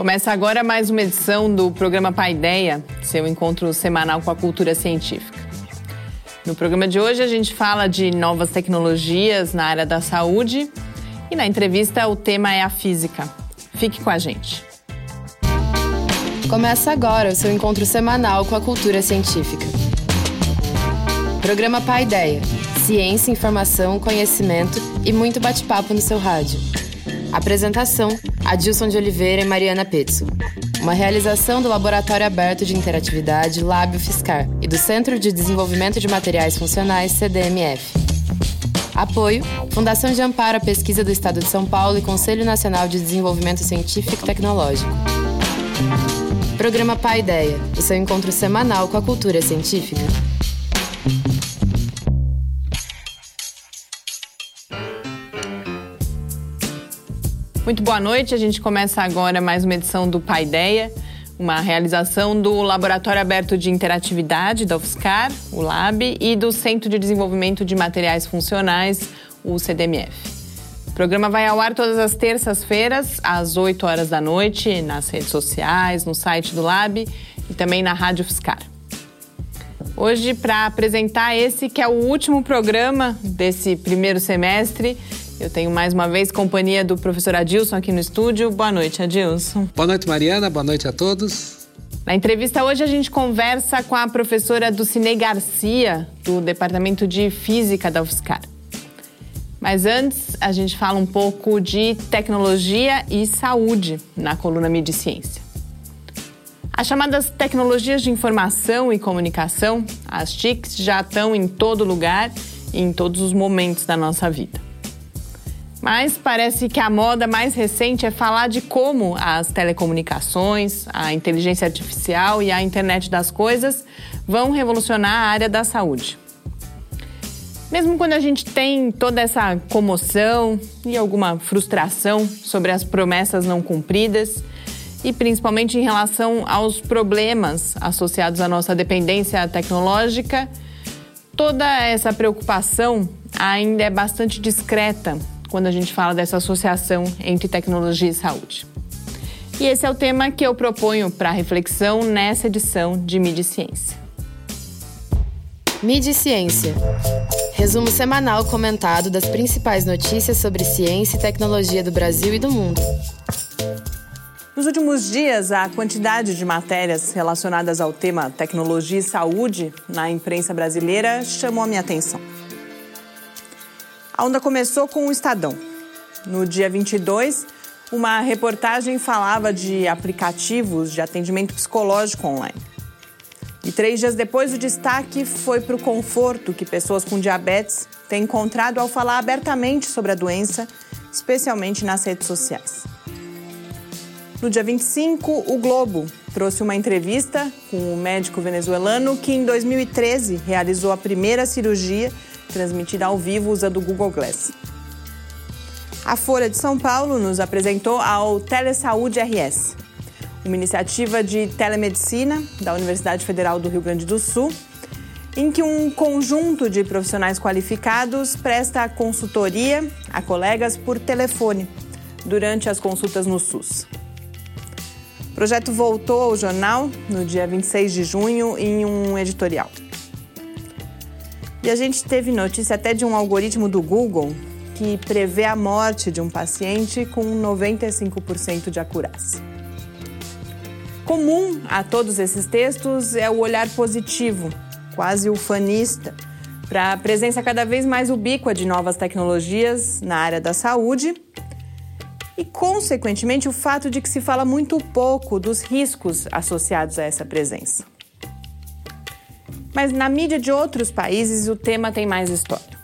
Começa agora mais uma edição do programa Paideia, seu encontro semanal com a cultura científica. No programa de hoje a gente fala de novas tecnologias na área da saúde e na entrevista o tema é a física. Fique com a gente. Começa agora o seu encontro semanal com a cultura científica. Programa Paideia. Ciência, informação, conhecimento e muito bate-papo no seu rádio. Apresentação: Adilson de Oliveira e Mariana Petzo. Uma realização do Laboratório Aberto de Interatividade Lábio Fiscar e do Centro de Desenvolvimento de Materiais Funcionais CDMF. Apoio: Fundação de Amparo à Pesquisa do Estado de São Paulo e Conselho Nacional de Desenvolvimento Científico e Tecnológico. Programa Pai Ideia, o seu encontro semanal com a cultura científica. Muito boa noite. A gente começa agora mais uma edição do Paideia, uma realização do Laboratório Aberto de Interatividade da UFSCar, o LAB, e do Centro de Desenvolvimento de Materiais Funcionais, o CDMF. O programa vai ao ar todas as terças-feiras, às 8 horas da noite, nas redes sociais, no site do Lab e também na Rádio UFSCar. Hoje, para apresentar esse que é o último programa desse primeiro semestre, eu tenho mais uma vez companhia do professor Adilson aqui no estúdio. Boa noite, Adilson. Boa noite, Mariana. Boa noite a todos. Na entrevista hoje a gente conversa com a professora Ducinei Garcia, do Departamento de Física da UFSCar. Mas antes, a gente fala um pouco de tecnologia e saúde na coluna Mídia Ciência. As chamadas tecnologias de informação e comunicação, as TICs, já estão em todo lugar e em todos os momentos da nossa vida. Mas parece que a moda mais recente é falar de como as telecomunicações, a inteligência artificial e a internet das coisas vão revolucionar a área da saúde. Mesmo quando a gente tem toda essa comoção e alguma frustração sobre as promessas não cumpridas, e principalmente em relação aos problemas associados à nossa dependência tecnológica, toda essa preocupação ainda é bastante discreta quando a gente fala dessa associação entre tecnologia e saúde. E esse é o tema que eu proponho para reflexão nessa edição de Mídia e Ciência. Mídia e Ciência. Resumo semanal comentado das principais notícias sobre ciência e tecnologia do Brasil e do mundo. Nos últimos dias, a quantidade de matérias relacionadas ao tema tecnologia e saúde na imprensa brasileira chamou a minha atenção. A onda começou com o Estadão. No dia 22, uma reportagem falava de aplicativos de atendimento psicológico online. E três dias depois, o destaque foi para o conforto que pessoas com diabetes têm encontrado ao falar abertamente sobre a doença, especialmente nas redes sociais. No dia 25, o Globo trouxe uma entrevista com o médico venezuelano que, em 2013, realizou a primeira cirurgia transmitida ao vivo usando o Google Glass. A Folha de São Paulo nos apresentou ao Telesaúde RS, uma iniciativa de telemedicina da Universidade Federal do Rio Grande do Sul, em que um conjunto de profissionais qualificados presta consultoria a colegas por telefone durante as consultas no SUS. O projeto voltou ao jornal no dia 26 de junho em um editorial. E a gente teve notícia até de um algoritmo do Google que prevê a morte de um paciente com 95% de acurácia. Comum a todos esses textos é o olhar positivo, quase ufanista, para a presença cada vez mais ubíqua de novas tecnologias na área da saúde e, consequentemente, o fato de que se fala muito pouco dos riscos associados a essa presença. Mas na mídia de outros países o tema tem mais história.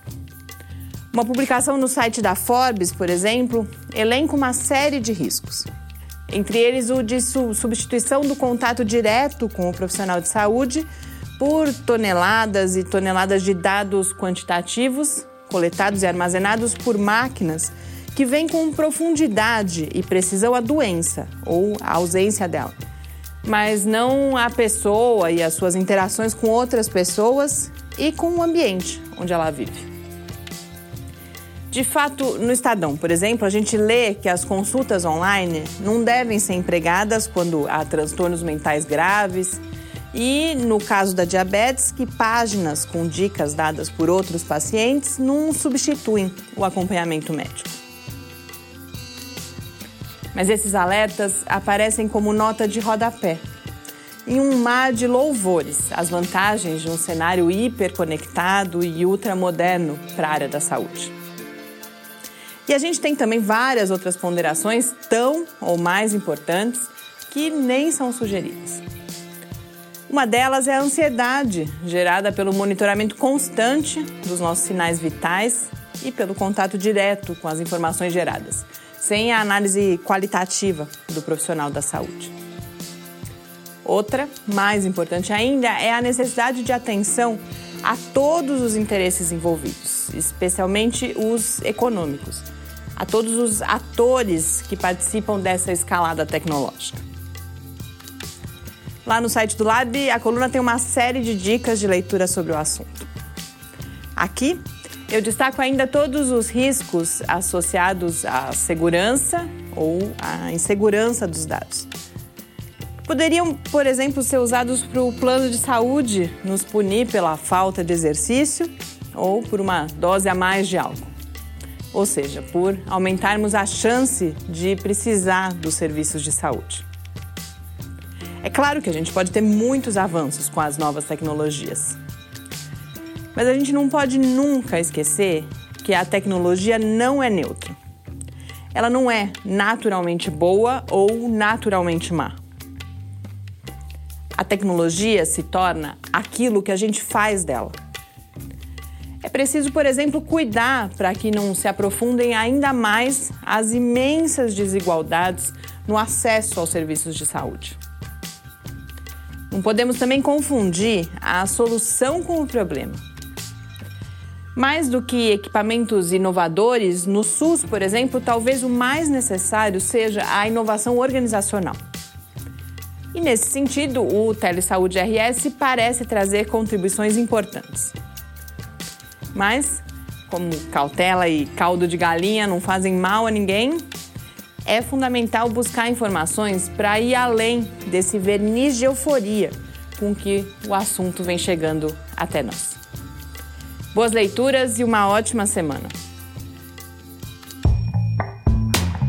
Uma publicação no site da Forbes, por exemplo, elenca uma série de riscos. Entre eles o de substituição do contato direto com o profissional de saúde por toneladas e toneladas de dados quantitativos coletados e armazenados por máquinas que vêm com profundidade e precisão a doença ou a ausência dela mas não a pessoa e as suas interações com outras pessoas e com o ambiente onde ela vive. De fato, no Estadão, por exemplo, a gente lê que as consultas online não devem ser empregadas quando há transtornos mentais graves. E no caso da diabetes, que páginas com dicas dadas por outros pacientes não substituem o acompanhamento médico. Mas esses alertas aparecem como nota de rodapé em um mar de louvores às vantagens de um cenário hiperconectado e ultramoderno para a área da saúde. E a gente tem também várias outras ponderações tão ou mais importantes que nem são sugeridas. Uma delas é a ansiedade, gerada pelo monitoramento constante dos nossos sinais vitais e pelo contato direto com as informações geradas, sem a análise qualitativa do profissional da saúde. Outra, mais importante ainda, é a necessidade de atenção a todos os interesses envolvidos, especialmente os econômicos, a todos os atores que participam dessa escalada tecnológica. Lá no site do Lab, a coluna tem uma série de dicas de leitura sobre o assunto. Aqui, eu destaco ainda todos os riscos associados à segurança ou à insegurança dos dados poderiam, por exemplo, ser usados para o plano de saúde nos punir pela falta de exercício ou por uma dose a mais de álcool. Ou seja, por aumentarmos a chance de precisar dos serviços de saúde. É claro que a gente pode ter muitos avanços com as novas tecnologias. Mas a gente não pode nunca esquecer que a tecnologia não é neutra. Ela não é naturalmente boa ou naturalmente má a tecnologia se torna aquilo que a gente faz dela. É preciso, por exemplo, cuidar para que não se aprofundem ainda mais as imensas desigualdades no acesso aos serviços de saúde. Não podemos também confundir a solução com o problema. Mais do que equipamentos inovadores, no SUS, por exemplo, talvez o mais necessário seja a inovação organizacional. E nesse sentido, o Telesaúde RS parece trazer contribuições importantes. Mas, como cautela e caldo de galinha não fazem mal a ninguém, é fundamental buscar informações para ir além desse verniz de euforia com que o assunto vem chegando até nós. Boas leituras e uma ótima semana.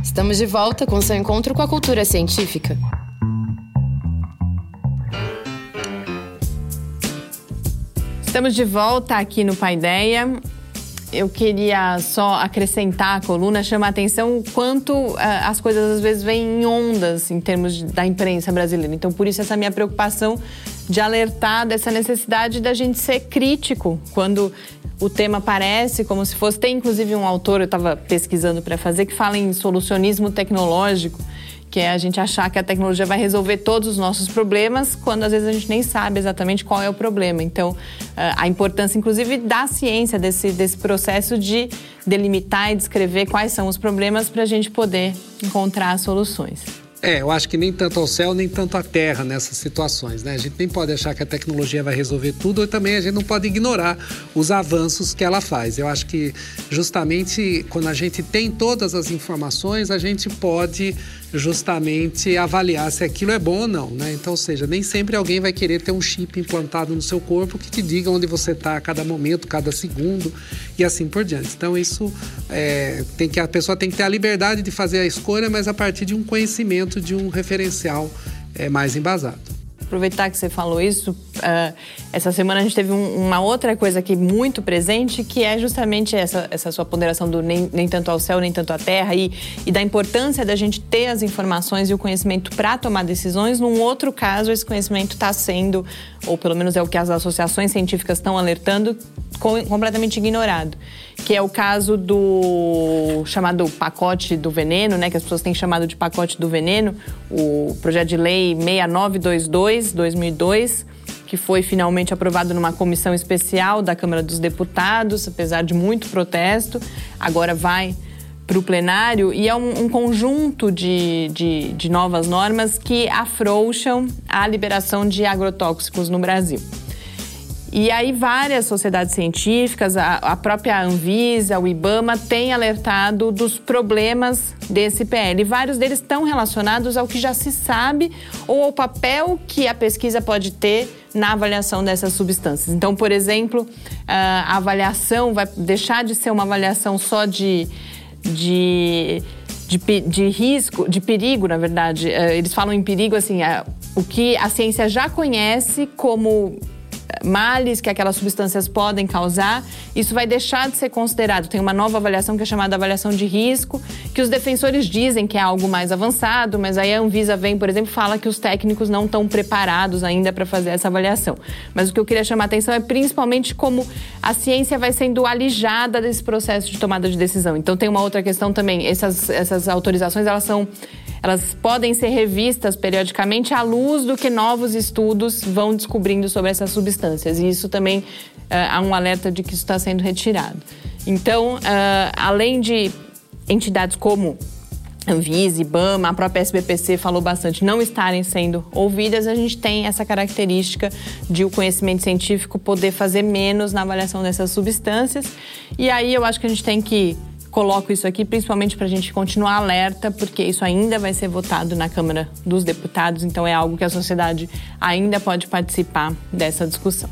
Estamos de volta com seu encontro com a cultura científica. Estamos de volta aqui no Paideia. Eu queria só acrescentar a coluna, chamar a atenção quanto uh, as coisas às vezes vêm em ondas em termos de, da imprensa brasileira. Então, por isso, essa minha preocupação de alertar dessa necessidade da gente ser crítico quando o tema parece como se fosse. Tem inclusive um autor, eu estava pesquisando para fazer, que fala em solucionismo tecnológico que é a gente achar que a tecnologia vai resolver todos os nossos problemas, quando às vezes a gente nem sabe exatamente qual é o problema. Então, eh, a importância, inclusive, da ciência, desse, desse processo de delimitar e descrever quais são os problemas para a gente poder encontrar soluções. É, eu acho que nem tanto ao céu, nem tanto à terra nessas situações, né? A gente nem pode achar que a tecnologia vai resolver tudo, e também a gente não pode ignorar os avanços que ela faz. Eu acho que justamente quando a gente tem todas as informações, a gente pode justamente avaliar se aquilo é bom ou não, né? Então, ou seja, nem sempre alguém vai querer ter um chip implantado no seu corpo que te diga onde você está a cada momento, cada segundo e assim por diante. Então, isso é, tem que a pessoa tem que ter a liberdade de fazer a escolha, mas a partir de um conhecimento, de um referencial é, mais embasado. Aproveitar que você falou isso, uh, essa semana a gente teve um, uma outra coisa aqui muito presente, que é justamente essa, essa sua ponderação do nem, nem tanto ao céu, nem tanto à terra, e, e da importância da gente ter as informações e o conhecimento para tomar decisões. Num outro caso, esse conhecimento está sendo, ou pelo menos é o que as associações científicas estão alertando, completamente ignorado, que é o caso do chamado pacote do veneno, né, que as pessoas têm chamado de pacote do veneno, o projeto de lei 6922 2002, que foi finalmente aprovado numa comissão especial da Câmara dos Deputados, apesar de muito protesto, agora vai para o plenário e é um, um conjunto de, de, de novas normas que afrouxam a liberação de agrotóxicos no Brasil. E aí várias sociedades científicas, a, a própria Anvisa, o IBAMA, têm alertado dos problemas desse PL. Vários deles estão relacionados ao que já se sabe ou ao papel que a pesquisa pode ter na avaliação dessas substâncias. Então, por exemplo, a avaliação vai deixar de ser uma avaliação só de, de de, de, risco, de perigo, na verdade. Eh, eles falam em perigo, assim, é, o que a ciência já conhece como males que aquelas substâncias podem causar, isso vai deixar de ser considerado. Tem uma nova avaliação que é chamada avaliação de risco, que os defensores dizem que é algo mais avançado, mas aí a Anvisa vem, por exemplo, fala que os técnicos não estão preparados ainda para fazer essa avaliação. Mas o que eu queria chamar a atenção é principalmente como a ciência vai sendo alijada desse processo de tomada de decisão. Então tem uma outra questão também, essas, essas autorizações, elas são elas podem ser revistas periodicamente à luz do que novos estudos vão descobrindo sobre essas substâncias. E isso também uh, há um alerta de que isso está sendo retirado. Então, uh, além de entidades como Anvisa, IBAMA, a própria SBPC falou bastante, não estarem sendo ouvidas, a gente tem essa característica de o conhecimento científico poder fazer menos na avaliação dessas substâncias. E aí eu acho que a gente tem que coloco isso aqui principalmente para a gente continuar alerta, porque isso ainda vai ser votado na Câmara dos Deputados, então é algo que a sociedade ainda pode participar dessa discussão.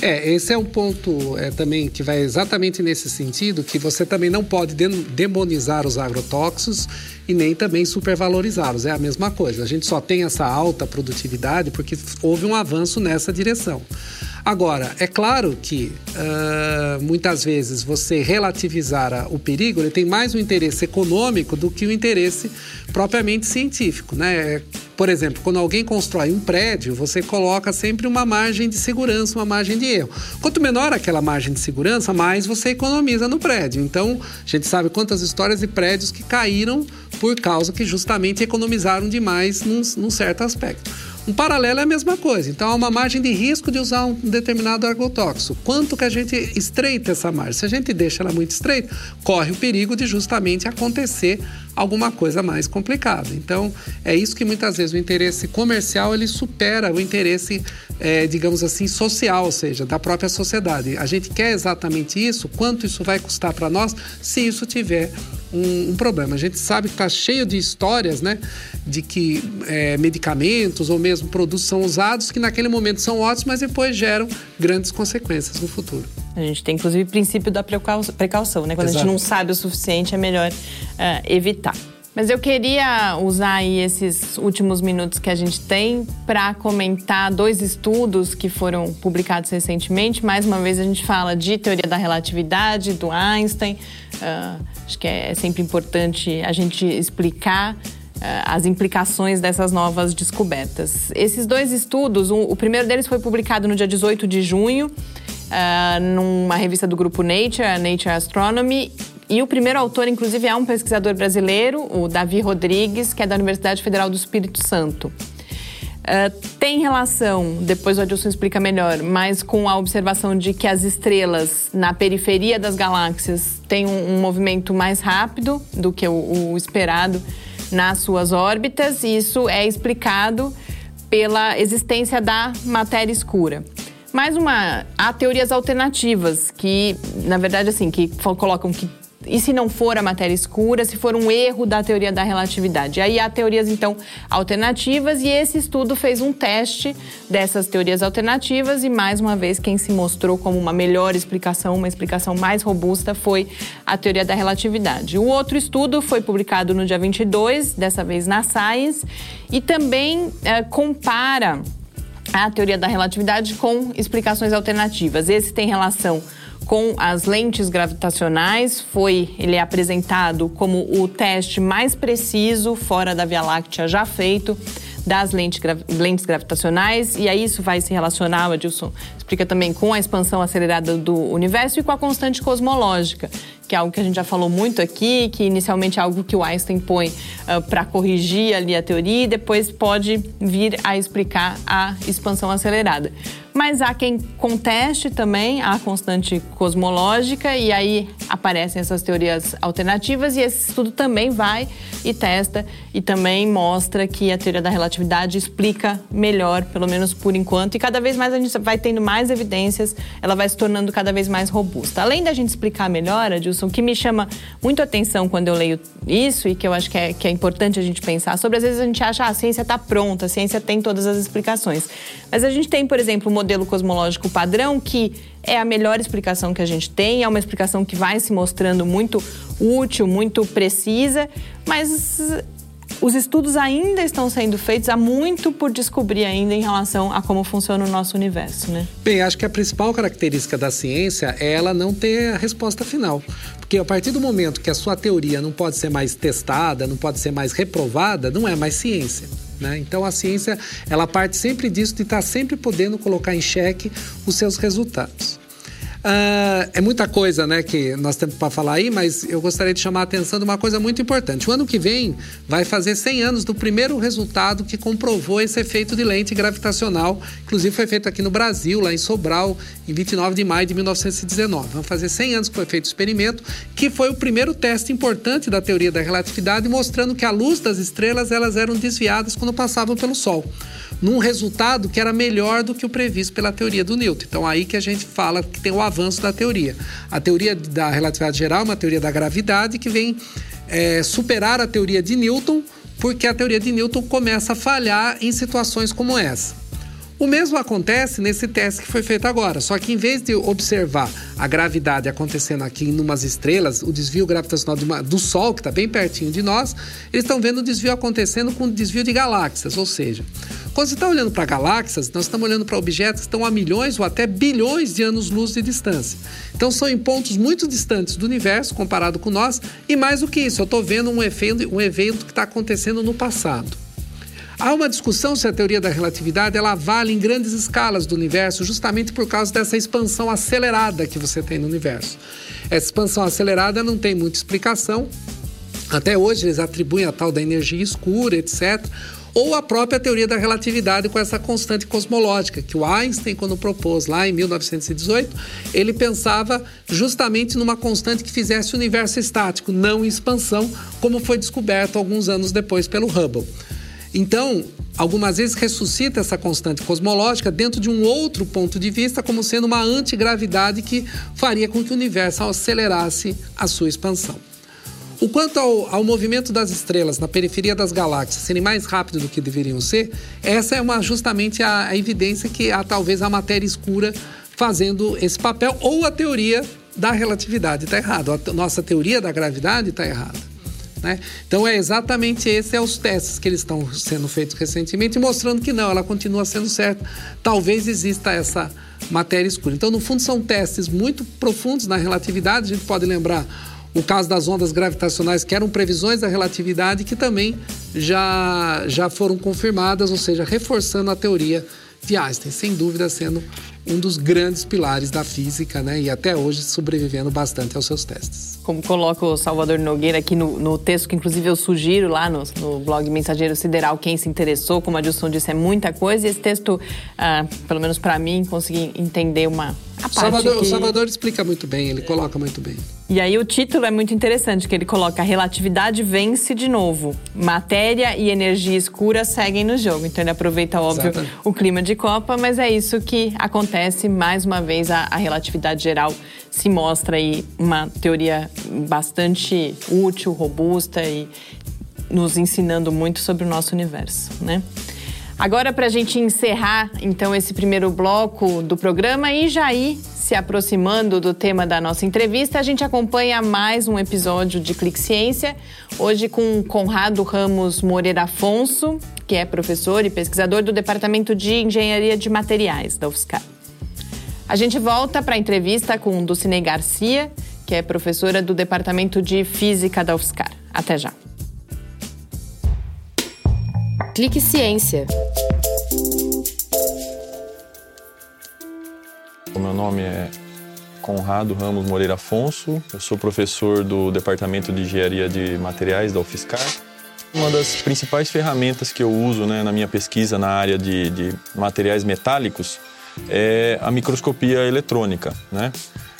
É, esse é um ponto é, também que vai exatamente nesse sentido, que você também não pode demonizar os agrotóxicos e nem também supervalorizá-los. É a mesma coisa. A gente só tem essa alta produtividade porque houve um avanço nessa direção. Agora, é claro que uh, muitas vezes você relativizar o perigo ele tem mais um interesse econômico do que o um interesse propriamente científico. Né? Por exemplo, quando alguém constrói um prédio, você coloca sempre uma margem de segurança, uma margem de erro. Quanto menor aquela margem de segurança, mais você economiza no prédio. Então, a gente sabe quantas histórias de prédios que caíram por causa que justamente economizaram demais num, num certo aspecto. Um paralelo é a mesma coisa. Então, há uma margem de risco de usar um determinado agrotóxico. Quanto que a gente estreita essa margem? Se a gente deixa ela muito estreita, corre o perigo de justamente acontecer alguma coisa mais complicada. Então, é isso que muitas vezes o interesse comercial ele supera o interesse, é, digamos assim, social, ou seja, da própria sociedade. A gente quer exatamente isso, quanto isso vai custar para nós se isso tiver um, um, problema. A gente sabe que está cheio de histórias, né, de que é, medicamentos ou mesmo produtos são usados que naquele momento são ótimos, mas depois geram grandes consequências no futuro. A gente tem inclusive o princípio da precaução, né? Quando Exato. a gente não sabe o suficiente, é melhor uh, evitar. Mas eu queria usar aí esses últimos minutos que a gente tem para comentar dois estudos que foram publicados recentemente. Mais uma vez a gente fala de teoria da relatividade do Einstein. Uh, acho que é sempre importante a gente explicar uh, as implicações dessas novas descobertas. Esses dois estudos, um, o primeiro deles foi publicado no dia 18 de junho uh, numa revista do grupo Nature, Nature Astronomy. E o primeiro autor, inclusive, é um pesquisador brasileiro, o Davi Rodrigues, que é da Universidade Federal do Espírito Santo. Uh, tem relação, depois o Adilson explica melhor, mas com a observação de que as estrelas na periferia das galáxias têm um, um movimento mais rápido do que o, o esperado nas suas órbitas, e isso é explicado pela existência da matéria escura. Mais uma. Há teorias alternativas que, na verdade, assim, que colocam que. E se não for a matéria escura, se for um erro da teoria da relatividade? Aí há teorias, então, alternativas, e esse estudo fez um teste dessas teorias alternativas, e mais uma vez, quem se mostrou como uma melhor explicação, uma explicação mais robusta, foi a teoria da relatividade. O outro estudo foi publicado no dia 22, dessa vez na Science, e também é, compara a teoria da relatividade com explicações alternativas. Esse tem relação com as lentes gravitacionais, foi ele é apresentado como o teste mais preciso fora da Via Láctea já feito das lentes, lentes gravitacionais, e aí isso vai se relacionar, o Adilson explica também, com a expansão acelerada do universo e com a constante cosmológica, que é algo que a gente já falou muito aqui, que inicialmente é algo que o Einstein põe uh, para corrigir ali a teoria e depois pode vir a explicar a expansão acelerada. Mas há quem conteste também a constante cosmológica e aí aparecem essas teorias alternativas e esse estudo também vai e testa e também mostra que a teoria da relatividade explica melhor, pelo menos por enquanto, e cada vez mais a gente vai tendo mais evidências, ela vai se tornando cada vez mais robusta. Além da gente explicar melhor, Adilson, o que me chama muito atenção quando eu leio isso e que eu acho que é, que é importante a gente pensar sobre, às vezes a gente acha ah, a ciência está pronta, a ciência tem todas as explicações. Mas a gente tem, por exemplo, modelo cosmológico padrão que é a melhor explicação que a gente tem, é uma explicação que vai se mostrando muito útil, muito precisa, mas os estudos ainda estão sendo feitos, há muito por descobrir ainda em relação a como funciona o nosso universo, né? Bem, acho que a principal característica da ciência é ela não ter a resposta final. Porque a partir do momento que a sua teoria não pode ser mais testada, não pode ser mais reprovada, não é mais ciência. Né? Então a ciência ela parte sempre disso de estar tá sempre podendo colocar em xeque os seus resultados. Uh, é muita coisa né, que nós temos para falar aí, mas eu gostaria de chamar a atenção de uma coisa muito importante. O ano que vem vai fazer 100 anos do primeiro resultado que comprovou esse efeito de lente gravitacional. Inclusive foi feito aqui no Brasil, lá em Sobral, em 29 de maio de 1919. Vamos fazer 100 anos que foi feito o experimento, que foi o primeiro teste importante da teoria da relatividade, mostrando que a luz das estrelas elas eram desviadas quando passavam pelo Sol num resultado que era melhor do que o previsto pela teoria do Newton. Então, aí que a gente fala que tem o avanço da teoria. A teoria da relatividade geral é uma teoria da gravidade que vem é, superar a teoria de Newton, porque a teoria de Newton começa a falhar em situações como essa. O mesmo acontece nesse teste que foi feito agora, só que em vez de observar a gravidade acontecendo aqui em umas estrelas, o desvio gravitacional uma, do Sol, que está bem pertinho de nós, eles estão vendo o desvio acontecendo com o desvio de galáxias, ou seja, quando você está olhando para galáxias, nós estamos olhando para objetos que estão a milhões ou até bilhões de anos-luz de distância. Então são em pontos muito distantes do universo comparado com nós, e mais do que isso, eu estou vendo um um evento que está acontecendo no passado. Há uma discussão se a teoria da relatividade ela vale em grandes escalas do universo, justamente por causa dessa expansão acelerada que você tem no universo. Essa expansão acelerada não tem muita explicação. Até hoje eles atribuem a tal da energia escura, etc ou a própria teoria da relatividade com essa constante cosmológica, que o Einstein, quando propôs lá em 1918, ele pensava justamente numa constante que fizesse o universo estático, não em expansão, como foi descoberto alguns anos depois pelo Hubble. Então, algumas vezes ressuscita essa constante cosmológica dentro de um outro ponto de vista, como sendo uma antigravidade que faria com que o universo acelerasse a sua expansão. O quanto ao, ao, movimento das estrelas na periferia das galáxias serem mais rápido do que deveriam ser, essa é uma, justamente a, a evidência que há talvez a matéria escura fazendo esse papel, ou a teoria da relatividade está errada, a nossa teoria da gravidade está errada. Né? Então é exatamente esse é os testes que eles estão sendo feitos recentemente, mostrando que não, ela continua sendo certa. Talvez exista essa matéria escura. Então, no fundo, são testes muito profundos na relatividade. A gente pode lembrar o caso das ondas gravitacionais, que eram previsões da relatividade, que também já, já foram confirmadas, ou seja, reforçando a teoria de Einstein, sem dúvida sendo um dos grandes pilares da física, né? E até hoje sobrevivendo bastante aos seus testes. Como coloca o Salvador Nogueira aqui no, no texto, que inclusive eu sugiro lá no, no, blog Mensageiro Sideral, quem se interessou, como a Dilson disse, é muita coisa. E esse texto, ah, pelo menos para mim, consegui entender uma, Salvador, que... o Salvador explica muito bem, ele coloca muito bem. E aí o título é muito interessante, que ele coloca relatividade vence de novo. Matéria e energia escura seguem no jogo. Então ele aproveita, óbvio, Exatamente. o clima de Copa, mas é isso que acontece. Mais uma vez, a, a relatividade geral se mostra aí uma teoria bastante útil, robusta e nos ensinando muito sobre o nosso universo, né? Agora, para a gente encerrar, então, esse primeiro bloco do programa e já ir se aproximando do tema da nossa entrevista, a gente acompanha mais um episódio de Clique Ciência, hoje com Conrado Ramos Moreira Afonso, que é professor e pesquisador do Departamento de Engenharia de Materiais da UFSCar. A gente volta para a entrevista com Dulcinei Garcia, que é professora do Departamento de Física da UFSCar. Até já. Clique Ciência. O meu nome é Conrado Ramos Moreira Afonso, eu sou professor do Departamento de Engenharia de Materiais da UFSCar. Uma das principais ferramentas que eu uso né, na minha pesquisa na área de, de materiais metálicos é a microscopia eletrônica, né?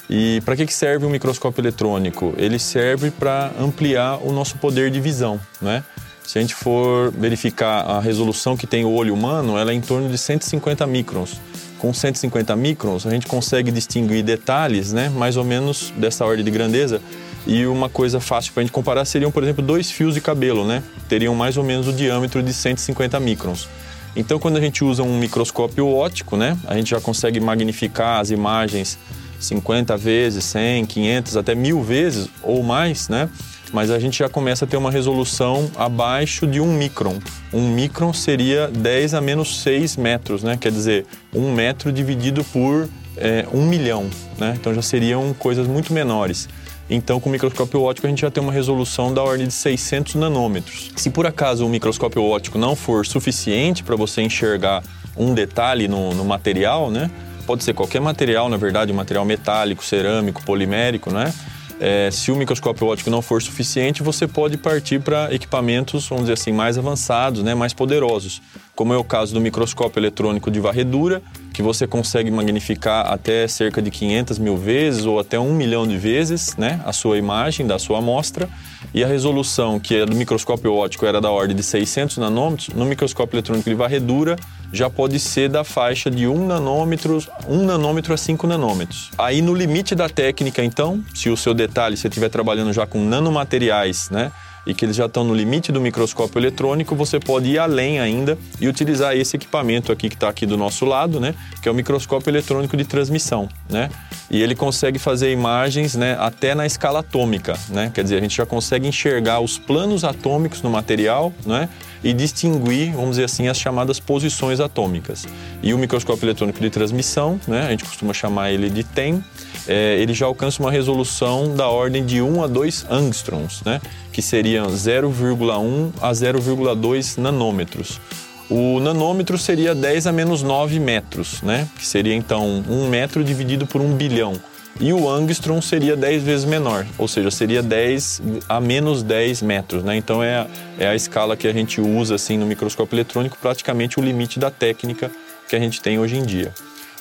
E para que, que serve o microscópio eletrônico? Ele serve para ampliar o nosso poder de visão, né? Se a gente for verificar a resolução que tem o olho humano, ela é em torno de 150 microns. Com 150 microns, a gente consegue distinguir detalhes, né, mais ou menos dessa ordem de grandeza. E uma coisa fácil para a gente comparar seriam, por exemplo, dois fios de cabelo, né? Teriam mais ou menos o diâmetro de 150 microns. Então, quando a gente usa um microscópio óptico, né, a gente já consegue magnificar as imagens 50 vezes, 100, 500, até mil vezes ou mais, né? Mas a gente já começa a ter uma resolução abaixo de um micron. Um micron seria 10 a menos 6 metros, né? Quer dizer, um metro dividido por é, um milhão, né? Então já seriam coisas muito menores. Então, com o microscópio óptico, a gente já tem uma resolução da ordem de 600 nanômetros. Se por acaso o microscópio óptico não for suficiente para você enxergar um detalhe no, no material, né? Pode ser qualquer material, na verdade, um material metálico, cerâmico, polimérico, né? É, se o microscópio óptico não for suficiente, você pode partir para equipamentos, vamos dizer assim, mais avançados, né, mais poderosos, como é o caso do microscópio eletrônico de varredura, que você consegue magnificar até cerca de 500 mil vezes ou até um milhão de vezes né, a sua imagem da sua amostra. E a resolução, que é do microscópio óptico era da ordem de 600 nanômetros, no microscópio eletrônico de varredura já pode ser da faixa de 1 nanômetro, 1 nanômetro a 5 nanômetros. Aí no limite da técnica, então, se o seu detalhe, você estiver trabalhando já com nanomateriais, né? E que eles já estão no limite do microscópio eletrônico, você pode ir além ainda e utilizar esse equipamento aqui que está aqui do nosso lado, né? Que é o microscópio eletrônico de transmissão, né? E ele consegue fazer imagens, né? Até na escala atômica, né? Quer dizer, a gente já consegue enxergar os planos atômicos no material, né? E distinguir, vamos dizer assim, as chamadas posições atômicas. E o microscópio eletrônico de transmissão, né? A gente costuma chamar ele de TEM, é, ele já alcança uma resolução da ordem de 1 a 2 angstroms, né? que seriam 0,1 a 0,2 nanômetros. O nanômetro seria 10 a menos 9 metros, né? que seria então 1 metro dividido por 1 bilhão. E o angstrom seria 10 vezes menor, ou seja, seria 10 a menos 10 metros. Né? Então é a, é a escala que a gente usa assim, no microscópio eletrônico, praticamente o limite da técnica que a gente tem hoje em dia.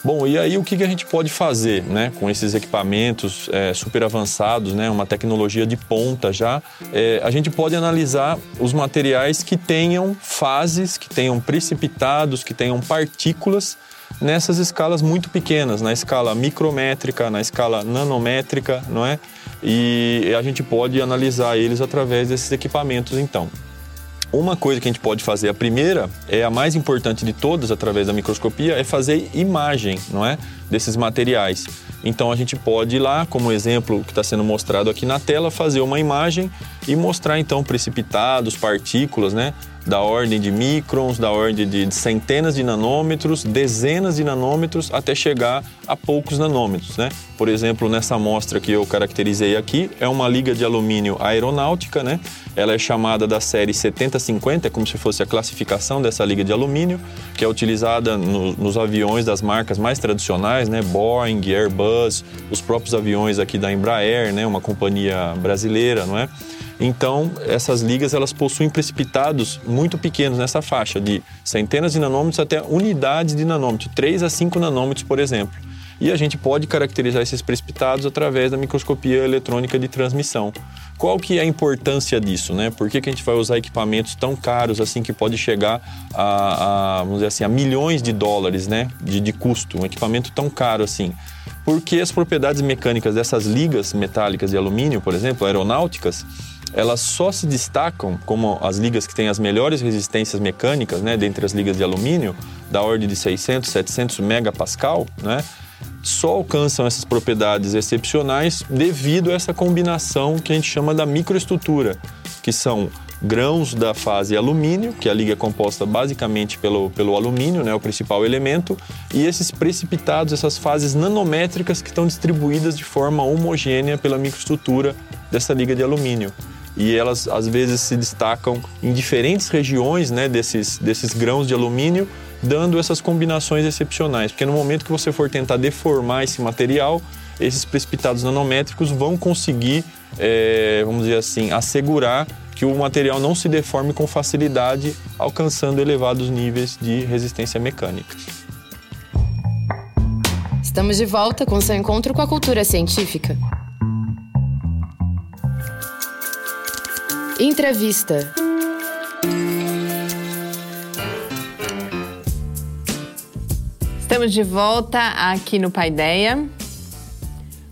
Bom, e aí o que, a gente pode fazer né, com esses equipamentos é, super avançados, né, uma tecnologia de ponta já? É, a gente pode analisar os materiais que tenham fases, que tenham precipitados, que tenham partículas nessas escalas muito pequenas, na escala micrométrica, na escala nanométrica, não é? E a gente pode analisar eles através desses equipamentos, então. Uma coisa que a gente pode fazer, a primeira, é a mais importante de todas através da microscopia, é fazer imagem, não é? Desses materiais. Então a gente pode ir lá, como exemplo que está sendo mostrado aqui na tela, fazer uma imagem e mostrar então precipitados, partículas, né? da ordem de microns, da ordem de centenas de nanômetros, dezenas de nanômetros, até chegar a poucos nanômetros. Né? Por exemplo, nessa amostra que eu caracterizei aqui, é uma liga de alumínio aeronáutica, né? ela é chamada da série 7050, é como se fosse a classificação dessa liga de alumínio, que é utilizada no, nos aviões das marcas mais tradicionais, né? Boeing, Airbus, os próprios aviões aqui da Embraer, né? uma companhia brasileira, não é? Então, essas ligas elas possuem precipitados muito pequenos nessa faixa, de centenas de nanômetros até unidades de nanômetro, 3 a 5 nanômetros, por exemplo. E a gente pode caracterizar esses precipitados através da microscopia eletrônica de transmissão. Qual que é a importância disso, né? Por que, que a gente vai usar equipamentos tão caros assim que pode chegar a, a vamos dizer assim, a milhões de dólares, né, de, de custo, um equipamento tão caro assim? Porque as propriedades mecânicas dessas ligas metálicas de alumínio, por exemplo, aeronáuticas, elas só se destacam como as ligas que têm as melhores resistências mecânicas, né, dentre as ligas de alumínio, da ordem de 600, 700 megapascal, né, só alcançam essas propriedades excepcionais devido a essa combinação que a gente chama da microestrutura, que são grãos da fase alumínio, que a liga é composta basicamente pelo, pelo alumínio, né, o principal elemento, e esses precipitados, essas fases nanométricas que estão distribuídas de forma homogênea pela microestrutura dessa liga de alumínio e elas às vezes se destacam em diferentes regiões né, desses, desses grãos de alumínio, dando essas combinações excepcionais. Porque no momento que você for tentar deformar esse material, esses precipitados nanométricos vão conseguir, é, vamos dizer assim, assegurar que o material não se deforme com facilidade, alcançando elevados níveis de resistência mecânica. Estamos de volta com seu encontro com a cultura científica. Entrevista. Estamos de volta aqui no Paideia.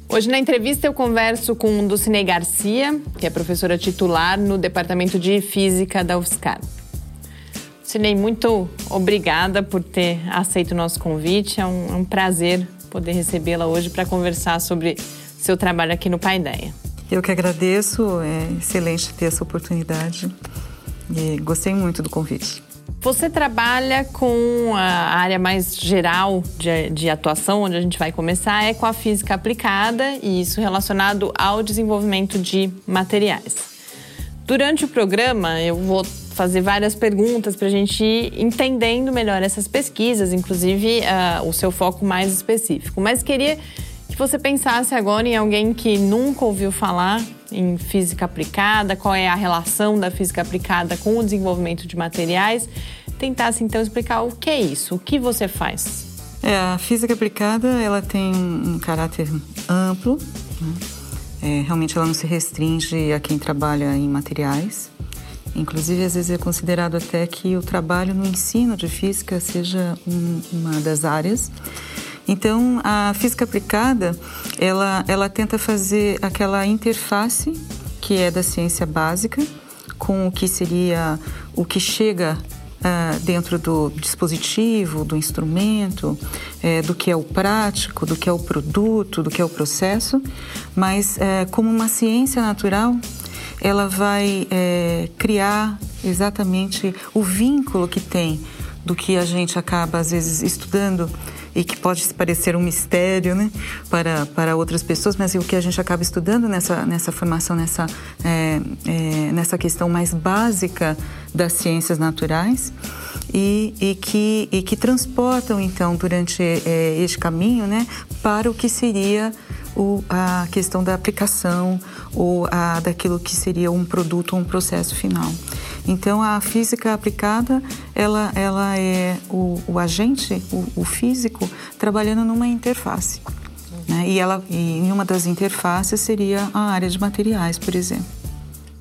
Hoje na entrevista eu converso com Ducinei Garcia, que é professora titular no Departamento de Física da UFSCar. Ducinei, muito obrigada por ter aceito o nosso convite. É um, é um prazer poder recebê-la hoje para conversar sobre seu trabalho aqui no Paideia. Eu que agradeço, é excelente ter essa oportunidade e gostei muito do convite. Você trabalha com a área mais geral de, de, atuação, onde a gente vai começar, é com a física aplicada e isso relacionado ao desenvolvimento de materiais. Durante o programa, eu vou fazer várias perguntas para a gente ir entendendo melhor essas pesquisas, inclusive uh, o seu foco mais específico. Mas queria que você pensasse agora em alguém que nunca ouviu falar em física aplicada, qual é a relação da física aplicada com o desenvolvimento de materiais, tentasse então explicar o que é isso, o que você faz. É, a física aplicada ela tem um caráter amplo, né? é, realmente ela não se restringe a quem trabalha em materiais. Inclusive, às vezes é considerado até que o trabalho no ensino de física seja um, uma das áreas então, a física aplicada, ela, ela tenta fazer aquela interface que é da ciência básica com o que seria o que chega uh, dentro do dispositivo, do instrumento, é, do que é o prático, do que é o produto, do que é o processo, mas é, como uma ciência natural, ela vai é, criar exatamente o vínculo que tem do que a gente acaba às vezes estudando e que pode parecer um mistério né, para, para outras pessoas, mas o que a gente acaba estudando nessa, nessa formação, nessa, é, é, nessa questão mais básica das ciências naturais e, e, que, e que transportam, então, durante é, este caminho né, para o que seria a questão da aplicação ou a, daquilo que seria um produto ou um processo final. Então, a física aplicada, ela, ela é o, o agente, o, o, físico, trabalhando numa interface. Né? E, ela, e uma das interfaces seria a área de materiais, por exemplo.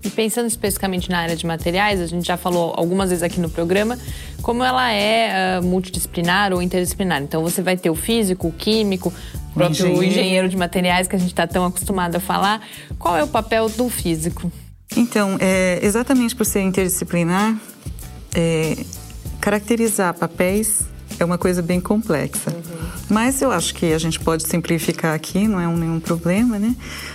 E pensando especificamente na área de materiais, a gente já falou algumas vezes aqui no programa como ela é uh, multidisciplinar ou interdisciplinar. Então você vai ter o físico, o químico, o próprio engenheiro, engenheiro de materiais que a gente está tão acostumado a falar. Qual é o papel do físico? Então, é, exatamente por ser interdisciplinar, é, caracterizar papéis é uma coisa bem complexa. Uhum. Mas eu acho que a gente pode simplificar aqui, não é um, nenhum problema, né?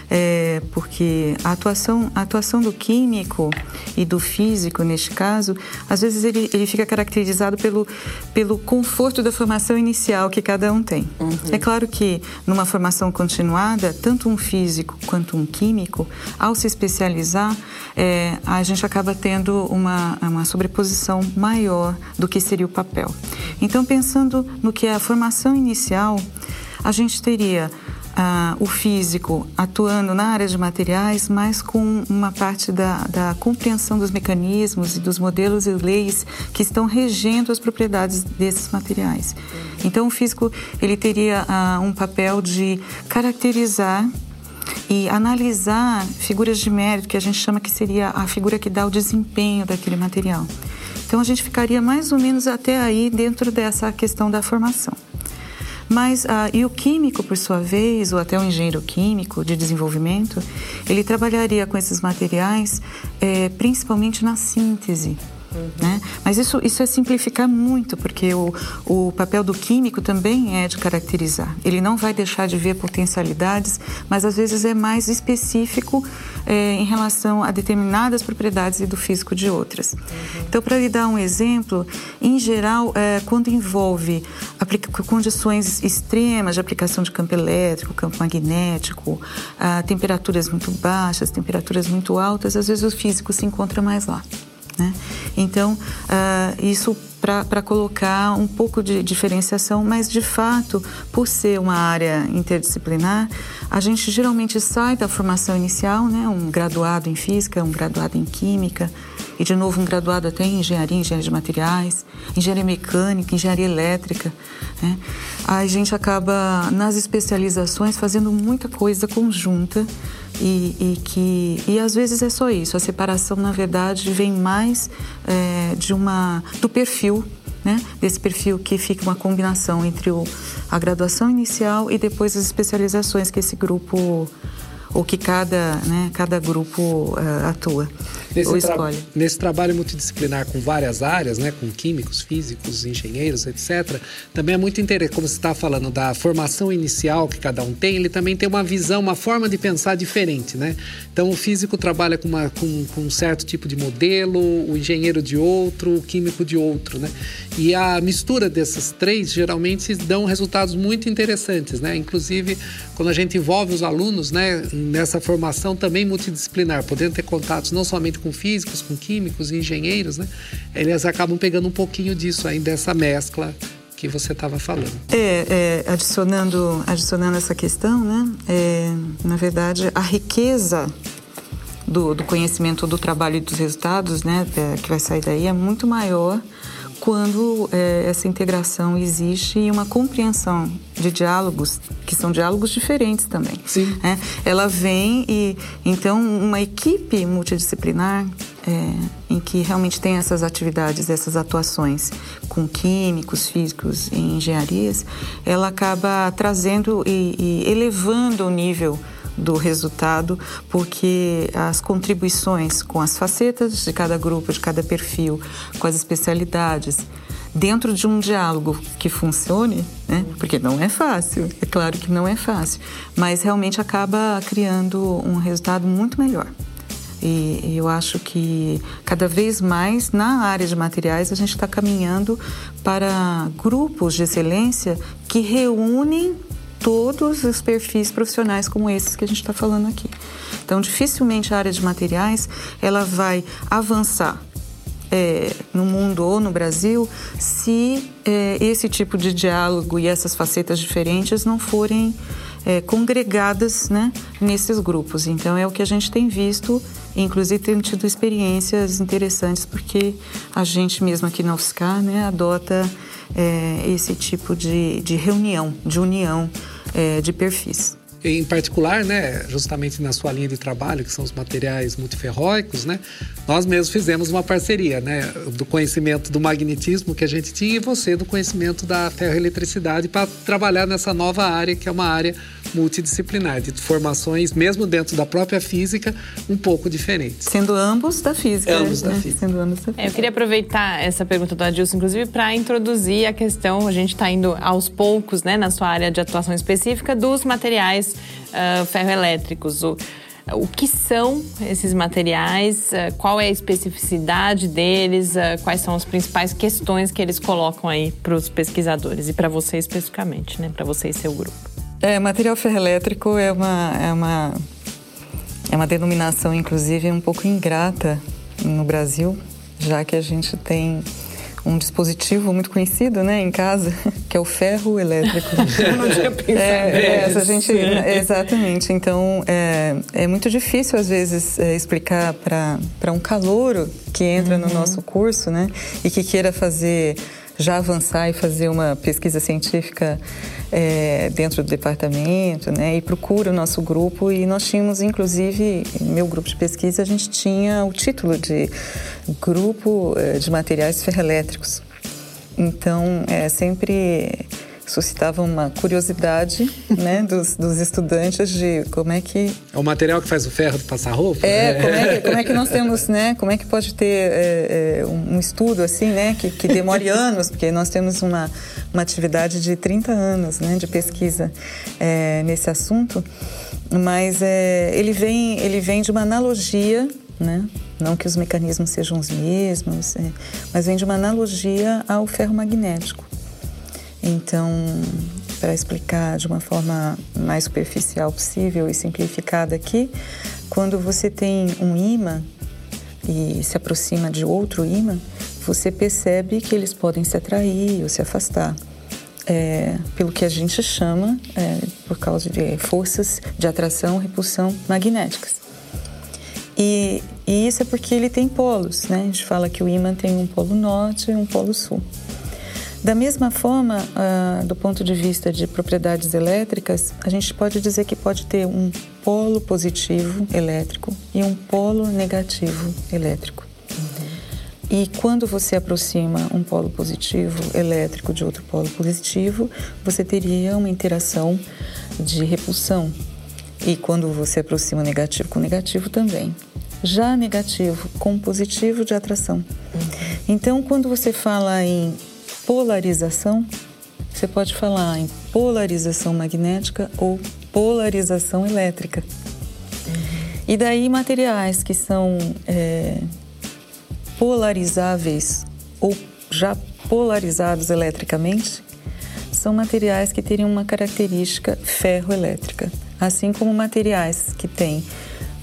É, porque a atuação, a atuação do químico e do físico, neste caso, às vezes ele, ele fica caracterizado pelo, pelo conforto da formação inicial que cada um tem. Uhum. É claro que numa formação continuada, tanto um físico quanto um químico, ao se especializar, é, a gente acaba tendo uma, uma sobreposição maior do que seria o papel. Então, pensando no que é a formação inicial, a gente teria ah, o físico atuando na área de materiais, mas com uma parte da, da, compreensão dos mecanismos e dos modelos e leis que estão regendo as propriedades desses materiais. Então, o físico ele teria ah, um papel de caracterizar e analisar figuras de mérito, que a gente chama que seria a figura que dá o desempenho daquele material. Então a gente ficaria mais ou menos até aí dentro dessa questão da formação. Mas ah, e o químico, por sua vez, ou até o engenheiro químico de desenvolvimento, ele trabalharia com esses materiais é, principalmente na síntese. Uhum. Né? Mas isso, isso é simplificar muito, porque o, o papel do químico também é de caracterizar. Ele não vai deixar de ver potencialidades, mas às vezes é mais específico é, em relação a determinadas propriedades e do físico de outras. Uhum. Então, para lhe dar um exemplo, em geral, é, quando envolve condições extremas de aplicação de campo elétrico, campo magnético, temperaturas muito baixas, temperaturas muito altas, às vezes o físico se encontra mais lá. Né? Então, uh, isso para colocar um pouco de diferenciação, mas de fato, por ser uma área interdisciplinar, a gente geralmente sai da formação inicial, né? um graduado em física, um graduado em química, e de novo um graduado até em engenharia, engenharia de materiais, engenharia mecânica, engenharia elétrica. Né? A gente acaba nas especializações fazendo muita coisa conjunta e, e, que e às vezes é só isso. A separação na verdade vem mais é, de uma do perfil né? Desse perfil que fica uma combinação entre o, a graduação inicial e depois as especializações que esse grupo ou que cada, né, cada grupo uh, atua nesse ou escolhe. Tra nesse trabalho multidisciplinar com várias áreas, né, com químicos, físicos, engenheiros, etc., também é muito interessante, como você está falando, da formação inicial que cada um tem, ele também tem uma visão, uma forma de pensar diferente. Né? Então, o físico trabalha com, uma, com, com um certo tipo de modelo, o engenheiro de outro, o químico de outro. Né? E a mistura desses três geralmente dão resultados muito interessantes. Né? Inclusive, quando a gente envolve os alunos né, nessa formação também multidisciplinar, podendo ter contatos não somente com físicos, com químicos e engenheiros, né? Eles acabam pegando um pouquinho disso aí, dessa mescla que você estava falando. É, é, adicionando, adicionando essa questão, né? É, na verdade, a riqueza do, do, conhecimento do trabalho e dos resultados, né, é, que vai sair daí é muito maior quando é, essa integração existe e uma compreensão de diálogos que são diálogos diferentes também. Sim. É, ela vem e então uma equipe multidisciplinar é, em que realmente tem essas atividades, essas atuações com químicos, físicos e engenharias, ela acaba trazendo e, e elevando o nível do resultado, porque as contribuições com as facetas de cada grupo, de cada perfil, com as especialidades, dentro de um diálogo que funcione, né? porque não é fácil, é claro que não é fácil, mas realmente acaba criando um resultado muito melhor. E eu acho que cada vez mais na área de materiais a gente está caminhando para grupos de excelência que reúnem todos os perfis profissionais como esses que a gente está falando aqui. Então, dificilmente a área de materiais ela vai avançar é, no mundo ou no Brasil se é, esse tipo de diálogo e essas facetas diferentes não forem é, congregadas né, nesses grupos. Então, é o que a gente tem visto, inclusive tem tido experiências interessantes, porque a gente mesmo aqui na UFSCar né, adota é, esse tipo de, de reunião, de união é, de perfis. Em particular, né, justamente na sua linha de trabalho, que são os materiais multiferróicos, né, nós mesmos fizemos uma parceria, né, do conhecimento do magnetismo que a gente tinha e você do conhecimento da ferroeletricidade para trabalhar nessa nova área que é uma área multidisciplinar, de formações, mesmo dentro da própria física, um pouco diferentes. Sendo ambos da física. Ambos né? da física. Sendo ambos da física. É, eu queria aproveitar essa pergunta do Adilson, inclusive, para introduzir a questão, a gente está indo aos poucos, né, na sua área de atuação específica, dos materiais uh, ferroelétricos. O, o que são esses materiais, uh, qual é a especificidade deles, uh, quais são as principais questões que eles colocam aí para os pesquisadores e para você especificamente, né, para você e seu grupo. É, material ferroelétrico é uma, é uma, é uma denominação, inclusive, um pouco ingrata no Brasil, já que a gente tem um dispositivo muito conhecido, né, em casa, que é o ferro elétrico. Eu não tinha pensado é, é, gente, Exatamente. Então, é, é muito difícil, às vezes, é, explicar para um calouro que entra uhum. no nosso curso, né, e que queira fazer já avançar e fazer uma pesquisa científica é, dentro do departamento, né? E procura o nosso grupo e nós tínhamos, inclusive, meu grupo de pesquisa, a gente tinha o título de Grupo é, de Materiais Ferroelétricos. Então, é sempre suscitava uma curiosidade né, dos, dos, estudantes de como é que... É o material que faz o ferro passar roupa? É, como é que, como é que nós temos, né, como é que pode ter é, é, um estudo assim, né, que, que demore anos, porque nós temos uma, uma atividade de 30 anos, né, de pesquisa é, nesse assunto, mas é, ele, vem, ele vem de uma analogia né? Não que os mecanismos sejam os mesmos, é, mas vem de uma analogia ao ferro magnético. Então, para explicar de uma forma mais superficial possível e simplificada aqui, quando você tem um ímã e se aproxima de outro ímã, você percebe que eles podem se atrair ou se afastar. É, pelo que a gente chama, é, por causa de forças de atração, repulsão magnéticas. E, E isso é porque ele tem polos, né? A gente fala que o ímã tem um polo norte e um polo sul. Da mesma forma, ah, do ponto de vista de propriedades elétricas, a gente pode dizer que pode ter um polo positivo elétrico e um polo negativo elétrico. E quando você aproxima um polo positivo elétrico de outro polo positivo, você teria uma interação de repulsão. E quando você aproxima negativo com negativo também. Já negativo com positivo de atração. Então, quando você fala em polarização, você pode falar em polarização magnética ou polarização elétrica. E daí materiais que são é, polarizáveis ou já polarizados eletricamente são materiais que teriam uma característica ferroelétrica, assim como materiais que têm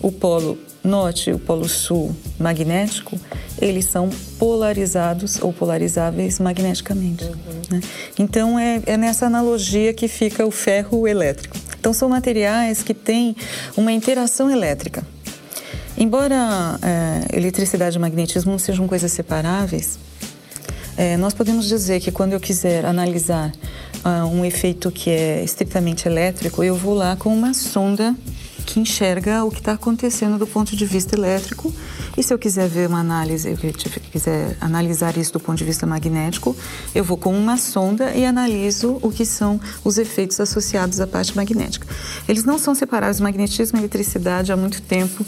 o polo norte e o polo sul magnético, eles são polarizados ou polarizáveis magneticamente. Uhum. Né? Então é, é nessa analogia que fica o ferro elétrico. Então são materiais que têm uma interação elétrica. Embora é, eletricidade e magnetismo não sejam coisas separáveis, é, nós podemos dizer que quando eu quiser analisar uh, um efeito que é estritamente elétrico, eu vou lá com uma sonda que enxerga o que está acontecendo do ponto de vista elétrico. E se eu quiser ver uma análise, eu quiser analisar isso do ponto de vista magnético, eu vou com uma sonda e analiso o que são os efeitos associados à parte magnética. Eles não são separados, magnetismo e eletricidade há muito tempo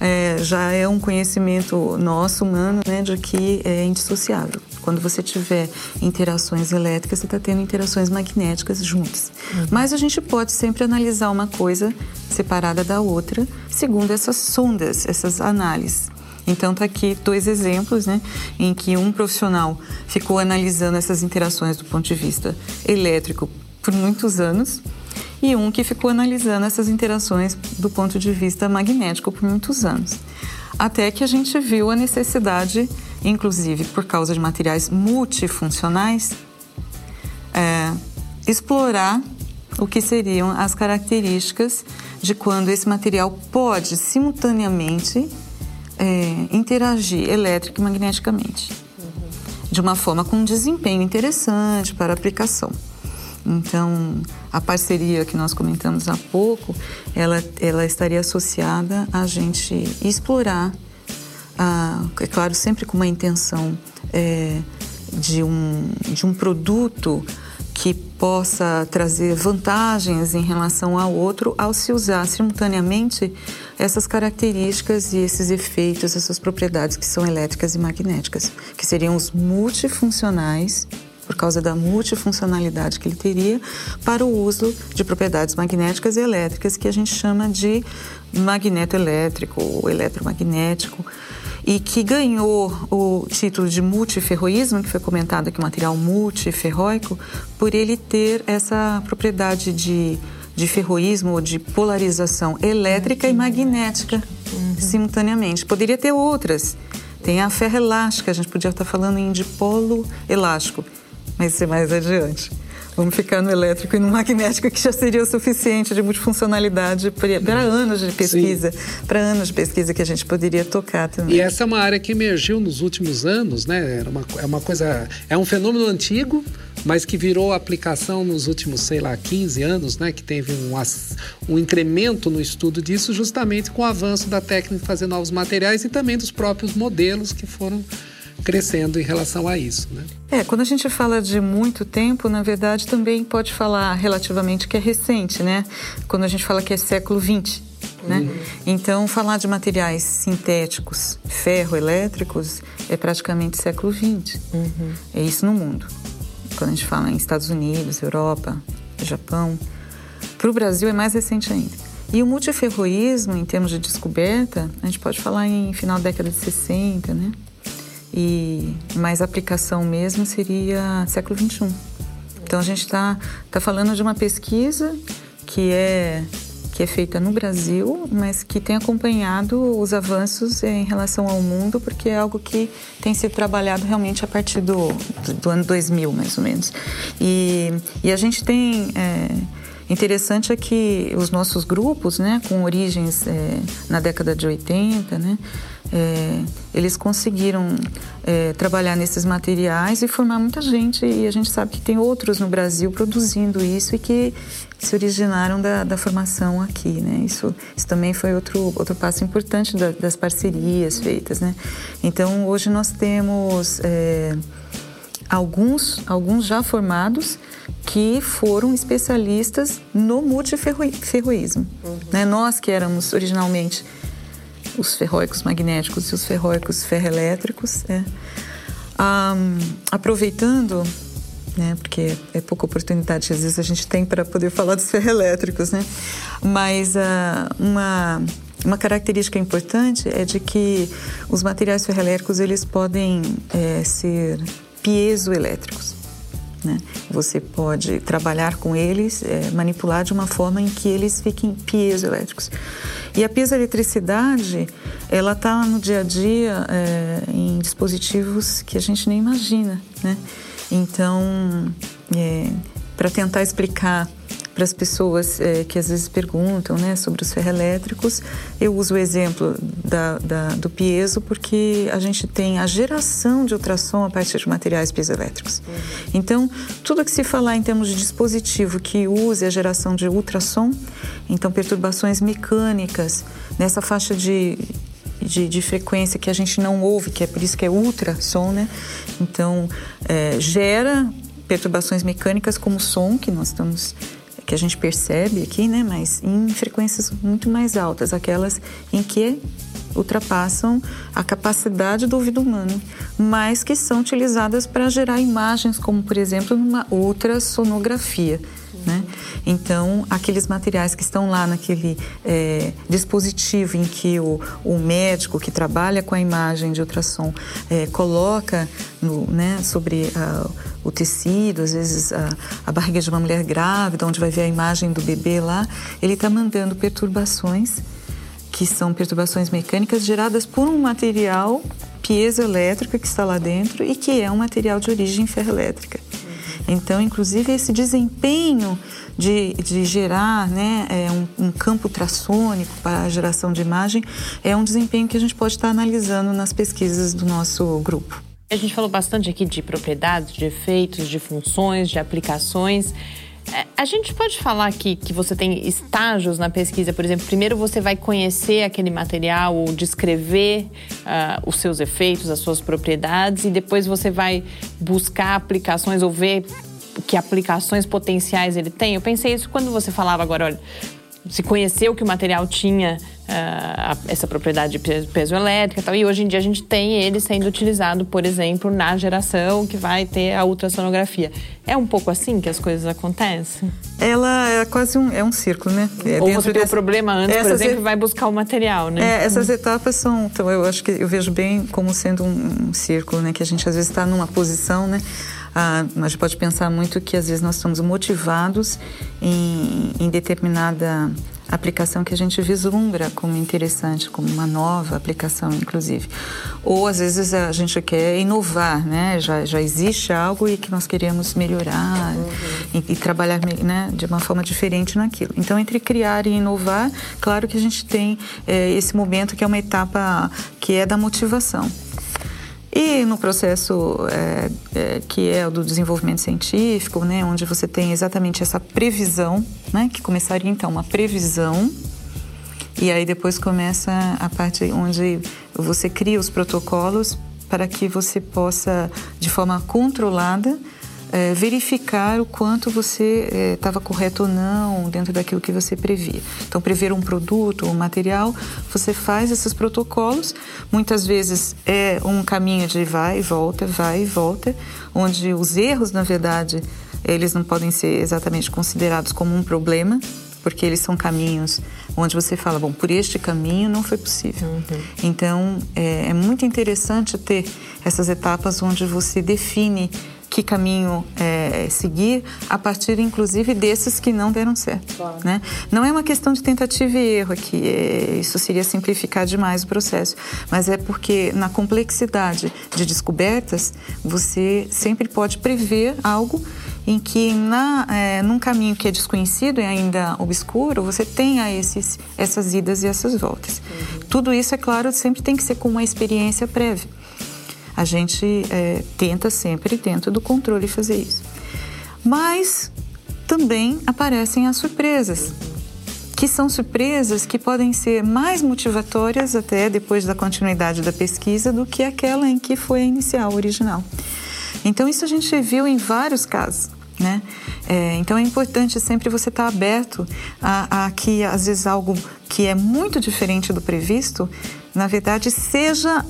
é, já é um conhecimento nosso, humano, né, de que é indissociável. Quando você tiver interações elétricas, você está tendo interações magnéticas juntas. Uhum. Mas a gente pode sempre analisar uma coisa separada da outra, segundo essas sondas, essas análises. Então tá aqui dois exemplos, né, em que um profissional ficou analisando essas interações do ponto de vista elétrico por muitos anos e um que ficou analisando essas interações do ponto de vista magnético por muitos anos. Até que a gente viu a necessidade, inclusive por causa de materiais multifuncionais, é, explorar o que seriam as características de quando esse material pode simultaneamente é, interagir elétrico e magneticamente, de uma forma com um desempenho interessante para aplicação. Então, a parceria que nós comentamos há pouco, ela, ela estaria associada a gente explorar, a, é claro, sempre com uma intenção é, de, um, de um produto que possa trazer vantagens em relação ao outro ao se usar simultaneamente essas características e esses efeitos, essas propriedades que são elétricas e magnéticas, que seriam os multifuncionais por causa da multifuncionalidade que ele teria, para o uso de propriedades magnéticas e elétricas, que a gente chama de magneto elétrico ou eletromagnético, e que ganhou o título de multiferroísmo, que foi comentado aqui, material multiferróico, por ele ter essa propriedade de, de ferroísmo ou de polarização elétrica e magnética uhum. simultaneamente. Poderia ter outras. Tem a ferro elástica, a gente podia estar falando em dipolo elástico mas isso é mais adiante. Vamos ficar no elétrico e no magnético, que já seria o suficiente de multifuncionalidade para anos de pesquisa, para anos de pesquisa que a gente poderia tocar também. E essa é uma área que emergiu nos últimos anos, né? Era uma, é uma coisa, é um fenômeno antigo, mas que virou aplicação nos últimos, sei lá, 15 anos, né? Que teve um, um incremento no estudo disso, justamente com o avanço da técnica de fazer novos materiais e também dos próprios modelos que foram crescendo em relação a isso. Né? É, quando a gente fala de muito tempo, na verdade também pode falar relativamente que é recente, né? Quando a gente fala que é século XX. Né? Uhum. Então, falar de materiais sintéticos, ferroelétricos, é praticamente século XX. Uhum. É isso no mundo. Quando a gente fala em Estados Unidos, Europa, Japão. Para o Brasil é mais recente ainda. E o multiferroísmo, em termos de descoberta, a gente pode falar em final da década de 60, né? E mais aplicação mesmo seria século 21. Então a gente está tá falando de uma pesquisa que é que é feita no Brasil, mas que tem acompanhado os avanços em relação ao mundo, porque é algo que tem sido trabalhado realmente a partir do, do ano 2000, mais ou menos. E, e a gente tem é, interessante é que os nossos grupos, né, com origens é, na década de 80, né, é, eles conseguiram é, trabalhar nesses materiais e formar muita gente e a gente sabe que tem outros no Brasil produzindo isso e que se originaram da, da formação aqui, né? Isso, isso também foi outro outro passo importante da, das parcerias feitas, né? Então hoje nós temos é, alguns alguns já formados que foram especialistas no multiferroísmo, uhum. né? Nós que éramos originalmente os ferróicos magnéticos e os ferróicos ferroelétricos. É. Aproveitando, né, porque é pouca oportunidade que às vezes a gente tem para poder falar dos ferroelétricos, né? mas uh, uma, uma característica importante é de que os materiais ferroelétricos eles podem é, ser piezoelétricos. Né? Você pode trabalhar com eles, é, manipular de uma forma em que eles fiquem piezoelétricos. E a piezoeletricidade, ela está no dia a dia é, em dispositivos que a gente nem imagina, né? Então, é, para tentar explicar para as pessoas é, que às vezes perguntam né, sobre os ferroelétricos, eu uso o exemplo da, da, do piezo porque a gente tem a geração de ultrassom a partir de materiais piezoelétricos. Então, tudo que se falar em termos de dispositivo que use a geração de ultrassom, então perturbações mecânicas nessa faixa de de, de, frequência que a gente não ouve, que é por isso que é ultrassom, né? Então, é, gera perturbações mecânicas como som, que nós estamos que a gente percebe aqui, né, mas em frequências muito mais altas, aquelas em que ultrapassam a capacidade do ouvido humano, mas que são utilizadas para gerar imagens, como por exemplo numa ultrassonografia. Então, aqueles materiais que estão lá naquele é, dispositivo em que o, o, médico que trabalha com a imagem de ultrassom é, coloca no, né, sobre a, o tecido, às vezes a, a, barriga de uma mulher grávida, onde vai ver a imagem do bebê lá, ele está mandando perturbações que são perturbações mecânicas geradas por um material piezoelétrico que está lá dentro e que é um material de origem ferroelétrica. Então, inclusive, esse desempenho de, de gerar né, é, um, um, campo ultrassônico para a geração de imagem é um desempenho que a gente pode estar analisando nas pesquisas do nosso grupo. A gente falou bastante aqui de propriedades, de efeitos, de funções, de aplicações. É, a gente pode falar aqui que você tem estágios na pesquisa, por exemplo, primeiro você vai conhecer aquele material ou descrever uh, os seus efeitos, as suas propriedades, e depois você vai buscar aplicações ou ver que aplicações potenciais ele tem. Eu pensei isso quando você falava agora, olha, se conheceu que o material tinha uh, essa propriedade de peso elétrica e tal, e hoje em dia a gente tem ele sendo utilizado, por exemplo, na geração que vai ter a ultrassonografia. É um pouco assim que as coisas acontecem? Ela é quase um, é um círculo, né? É Ou você tem o problema antes, por exemplo, e vai buscar o material, né? É, essas etapas são, então eu acho que eu vejo bem como sendo um, um círculo, né? Que a gente às vezes está numa posição, né? Ah, a gente pode pensar muito que às vezes nós estamos motivados em, em determinada aplicação que a gente vislumbra como interessante, como uma nova aplicação, inclusive. Ou às vezes a gente quer inovar, né? Já, já existe algo e que nós queremos melhorar uhum. e, e, trabalhar né, de uma forma diferente naquilo. Então, entre criar e inovar, claro que a gente tem é, esse momento que é uma etapa que é da motivação. E no processo é, é, que é o do desenvolvimento científico, né, onde você tem exatamente essa previsão, né, que começaria então uma previsão, e aí depois começa a parte onde você cria os protocolos para que você possa, de forma controlada, é, verificar o quanto você estava é, correto ou não dentro daquilo que você previa. Então, prever um produto, um material, você faz esses protocolos. Muitas vezes é um caminho de vai e volta, vai e volta, onde os erros, na verdade, eles não podem ser exatamente considerados como um problema, porque eles são caminhos onde você fala, bom, por este caminho não foi possível. Uhum. Então, é, é, muito interessante ter essas etapas onde você define que caminho é, seguir a partir, inclusive, desses que não deram certo. Claro. Né? Não é uma questão de tentativa e erro aqui, é, isso seria simplificar demais o processo, mas é porque na complexidade de descobertas, você sempre pode prever algo em que na, é, num caminho que é desconhecido e ainda obscuro, você tenha esses, essas idas e essas voltas. Uhum. tudo isso, é claro, sempre tem que ser com uma experiência prévia. A gente é, tenta sempre, dentro do controle, fazer isso. Mas também aparecem as surpresas, que são surpresas que podem ser mais motivatórias até depois da continuidade da pesquisa do que aquela em que foi a inicial, original. Então, isso a gente viu em vários casos. Né? É, então é importante sempre você estar aberto a, a que às vezes algo que é muito diferente do previsto, na verdade seja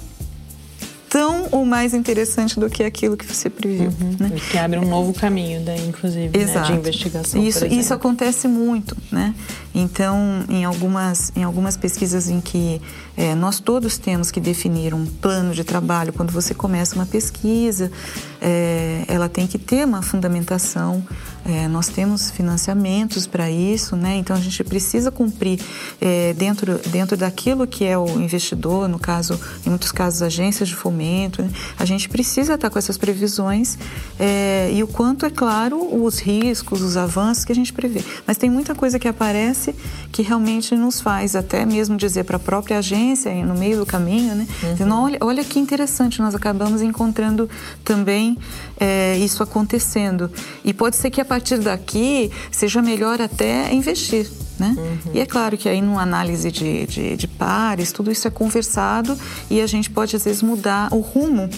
tão ou mais interessante do que aquilo que você previu. Uhum, né? Que abre um novo caminho, daí, inclusive, né, de investigação. Isso, isso acontece muito, né? Então, em algumas, em algumas pesquisas em que é, nós todos temos que definir um plano de trabalho, quando você começa uma pesquisa, é, ela tem que ter uma fundamentação. É, nós temos financiamentos para isso, né? Então a gente precisa cumprir é, dentro, dentro daquilo que é o investidor, no caso, em muitos casos, agências de fomento. Né? A gente precisa estar com essas previsões é, e o quanto, é claro, os riscos, os avanços que a gente prevê. Mas tem muita coisa que aparece que realmente nos faz até mesmo dizer para a própria agência, no meio do caminho, né? Uhum. Dizendo, olha, olha que interessante, nós acabamos encontrando também é, isso acontecendo. E pode ser que a partir daqui seja melhor até investir. Né? Uhum. E é claro que aí numa análise de, de, de, pares, tudo isso é conversado e a gente pode às vezes mudar o rumo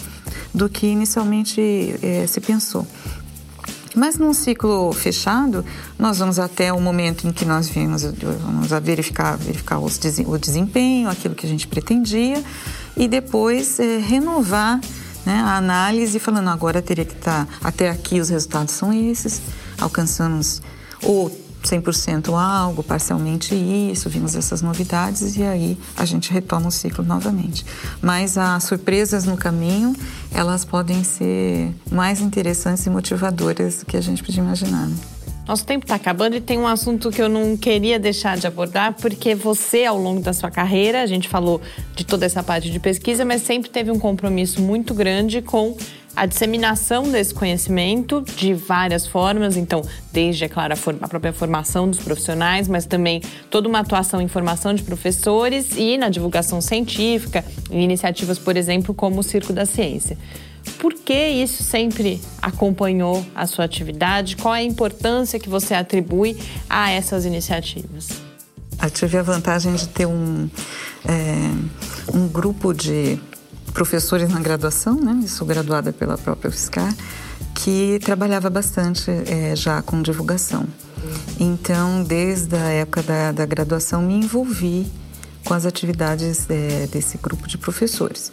do que inicialmente é, se pensou. Mas num ciclo fechado, nós vamos até o momento em que nós vimos, vamos verificar, verificar o desempenho, aquilo que a gente pretendia, e depois é, renovar né, a análise, falando agora teria que estar, até aqui os resultados são esses, alcançamos ou 100% algo, parcialmente isso, vimos essas novidades e aí a gente retoma o ciclo novamente. Mas as surpresas no caminho, elas podem ser mais interessantes e motivadoras do que a gente podia imaginar. Né? Nosso tempo está acabando e tem um assunto que eu não queria deixar de abordar, porque você, ao longo da sua carreira, a gente falou de toda essa parte de pesquisa, mas sempre teve um compromisso muito grande com a disseminação desse conhecimento de várias formas, então, desde, é claro, a, a, própria formação dos profissionais, mas também toda uma atuação em formação de professores e na divulgação científica, em iniciativas, por exemplo, como o Circo da Ciência. Por que isso sempre acompanhou a sua atividade? Qual a importância que você atribui a essas iniciativas? Eu tive a vantagem de ter um, é, um grupo de professores na graduação, né? Eu sou graduada pela própria UFSCar, que trabalhava bastante é, já com divulgação. Então, desde a época da, da graduação, me envolvi com as atividades é, desse grupo de professores.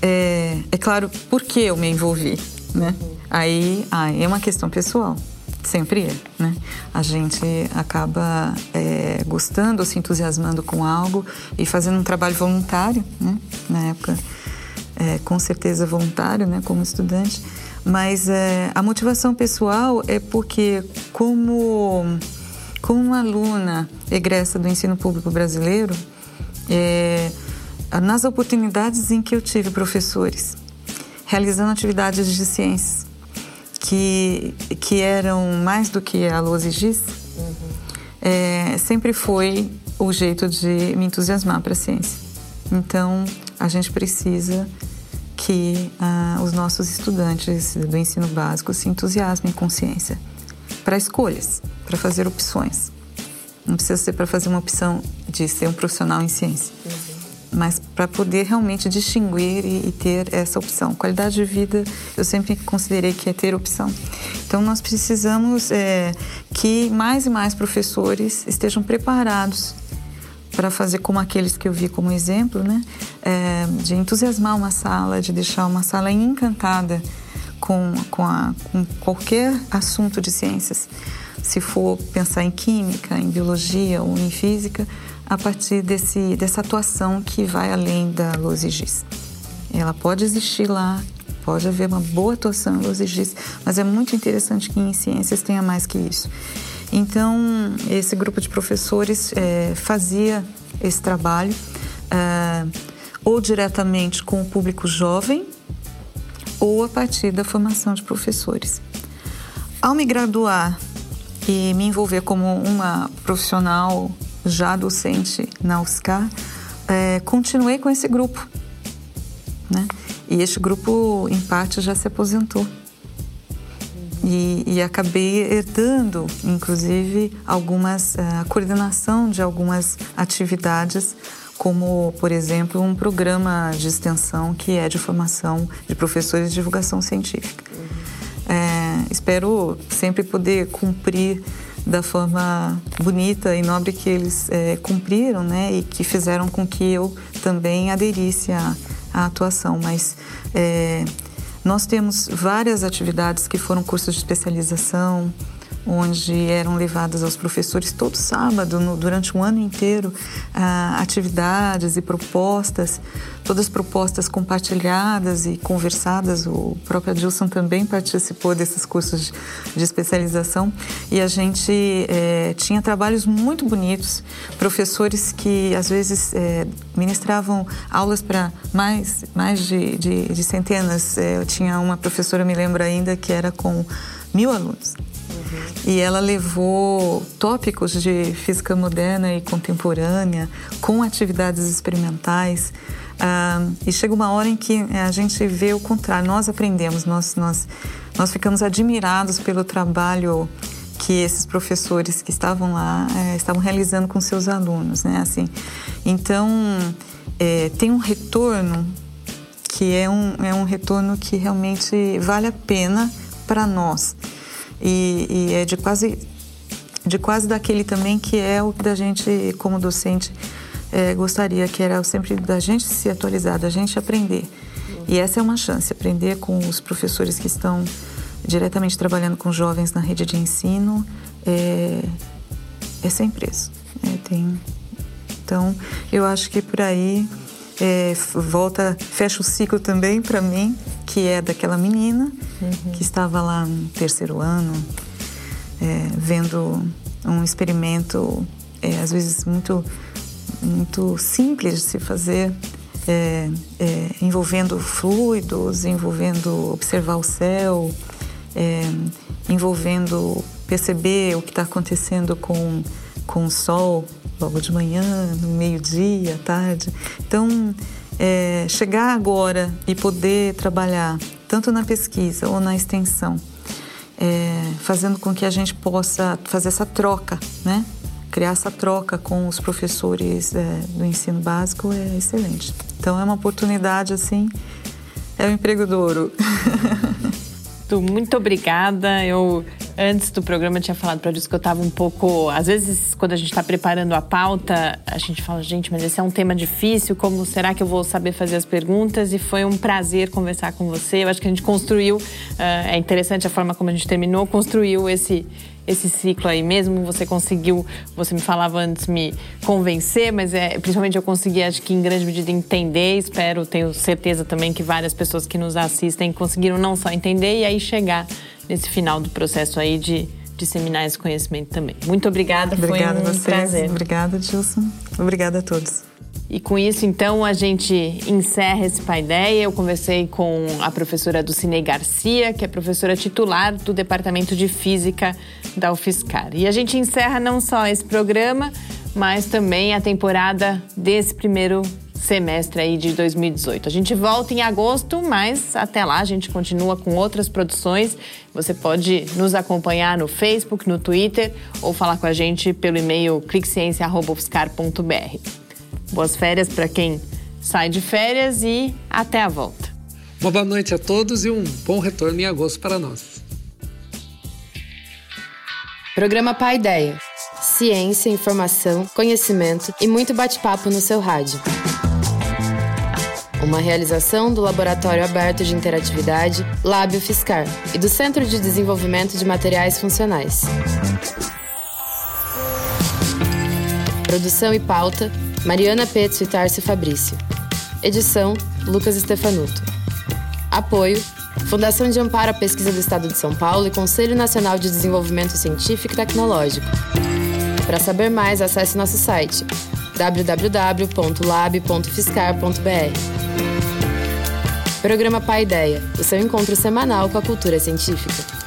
É, é, claro, por que eu me envolvi, né? Aí, aí é uma questão pessoal, sempre é, né? A gente acaba é, gostando se entusiasmando com algo e fazendo um trabalho voluntário, né? Na época é, com certeza voluntário, né, como estudante, mas é, a motivação pessoal é porque como como uma aluna egressa do ensino público brasileiro, é, nas oportunidades em que eu tive professores realizando atividades de ciências que, que eram mais do que a Luz diz, uhum. é, sempre foi o jeito de me entusiasmar para a ciência. Então, a gente precisa que ah, os nossos estudantes do ensino básico se entusiasmem com ciência para escolhas, para fazer opções. Não precisa ser para fazer uma opção de ser um profissional em ciência, uhum. Mas para poder realmente distinguir e, e, ter essa opção. Qualidade de vida, eu sempre considerei que é ter opção. Então, nós precisamos é, que mais e mais professores estejam preparados para fazer como aqueles que eu vi como exemplo, né? É, de entusiasmar uma sala, de deixar uma sala encantada com, com, a, com qualquer assunto de ciências. Se for pensar em química, em biologia ou em física, a partir desse, dessa atuação que vai além da luz e giz. Ela pode existir lá, pode haver uma boa atuação em luz e giz, mas é muito interessante que em ciências tenha mais que isso. Então, esse grupo de professores é, fazia esse trabalho é, ou diretamente com o público jovem ou a partir da formação de professores. Ao me graduar e me envolver como uma profissional já docente na UFSCar, é, continuei com esse grupo, né? E este grupo, em parte, já se aposentou. E, e, acabei herdando, inclusive, algumas uh, a coordenação de algumas atividades, como, por exemplo, um programa de extensão que é de formação de professores de divulgação científica. É, espero sempre poder cumprir da forma bonita e nobre que eles é, cumpriram, né, e que fizeram com que eu também aderisse à, à atuação. Mas é, nós temos várias atividades que foram cursos de especialização, onde eram levadas aos professores todo sábado, no, durante um ano inteiro, ah, atividades e propostas, todas propostas compartilhadas e conversadas. O próprio Adilson também participou desses cursos de especialização e a gente eh, tinha trabalhos muito bonitos, professores que às vezes eh, ministravam aulas para mais, mais de, de, de centenas. Eh, eu tinha uma professora, me lembro ainda, que era com mil alunos. E ela levou tópicos de física moderna e contemporânea com atividades experimentais. Ah, e chega uma hora em que a gente vê o contrário. Nós aprendemos, nós, nós, nós ficamos admirados pelo trabalho que esses professores que estavam lá é, estavam realizando com seus alunos, né? Assim, então é, tem um retorno que é um, é um retorno que realmente vale a pena para nós e, e é de quase de quase daquele também que é o que da gente como docente é, gostaria que era sempre da gente se atualizar, da gente aprender. E essa é uma chance, aprender com os professores que estão diretamente trabalhando com jovens na rede de ensino é, é sem preço. É, tem, então, eu acho que por aí é, volta, fecha o ciclo também para mim, que é daquela menina uhum. que estava lá no terceiro ano, é, vendo um experimento, é, às vezes muito, muito simples de se fazer, é, é, envolvendo fluidos, envolvendo observar o céu, é, envolvendo perceber o que está acontecendo com, com o sol logo de manhã, no meio-dia, à tarde. Então, é, chegar agora e poder trabalhar tanto na pesquisa ou na extensão, é, fazendo com que a gente possa fazer essa troca, né? Criar essa troca com os professores é, do ensino básico é excelente. Então é uma oportunidade assim, é o um emprego do ouro. Muito obrigada. Eu antes do programa tinha falado para isso que eu estava um pouco. Às vezes, quando a gente está preparando a pauta, a gente fala, gente, mas esse é um tema difícil, como será que eu vou saber fazer as perguntas? E foi um prazer conversar com você. Eu acho que a gente construiu, uh, é interessante a forma como a gente terminou, construiu esse esse ciclo aí mesmo. Você conseguiu, você me falava antes, me convencer, mas é, principalmente eu consegui, acho que em grande medida, entender. Espero, tenho certeza também que várias pessoas que nos assistem conseguiram não só entender e aí chegar nesse final do processo aí de disseminar esse conhecimento também. Muito obrigada, obrigada foi um a vocês. prazer. Obrigada, Gilson. Obrigada a todos. E com isso, então, a gente encerra esse Paideia. Eu conversei com a professora Dulcinei Garcia, que é professora titular do Departamento de Física da UFSCar. E a gente encerra não só esse programa, mas também a temporada desse primeiro semestre aí de 2018. A gente volta em agosto, mas até lá a gente continua com outras produções. Você pode nos acompanhar no Facebook, no Twitter ou falar com a gente pelo e-mail cliqueciência.ufscar.br. Boas férias para quem sai de férias e até a volta. Uma boa noite a todos e um bom retorno em agosto para nós. Programa Pai Ideia. Ciência, informação, conhecimento e muito bate-papo no seu rádio. Uma realização do Laboratório Aberto de Interatividade, Lábio Fiscar, e do Centro de Desenvolvimento de Materiais Funcionais. Produção e pauta: Mariana Petzo e Tarcio Fabrício. Edição: Lucas Stefanuto. Apoio: Fundação de Amparo à Pesquisa do Estado de São Paulo e Conselho Nacional de Desenvolvimento Científico e Tecnológico. Para saber mais, acesse nosso site www.lab.fiscar.br. Programa Pai Ideia, o seu encontro semanal com a cultura científica.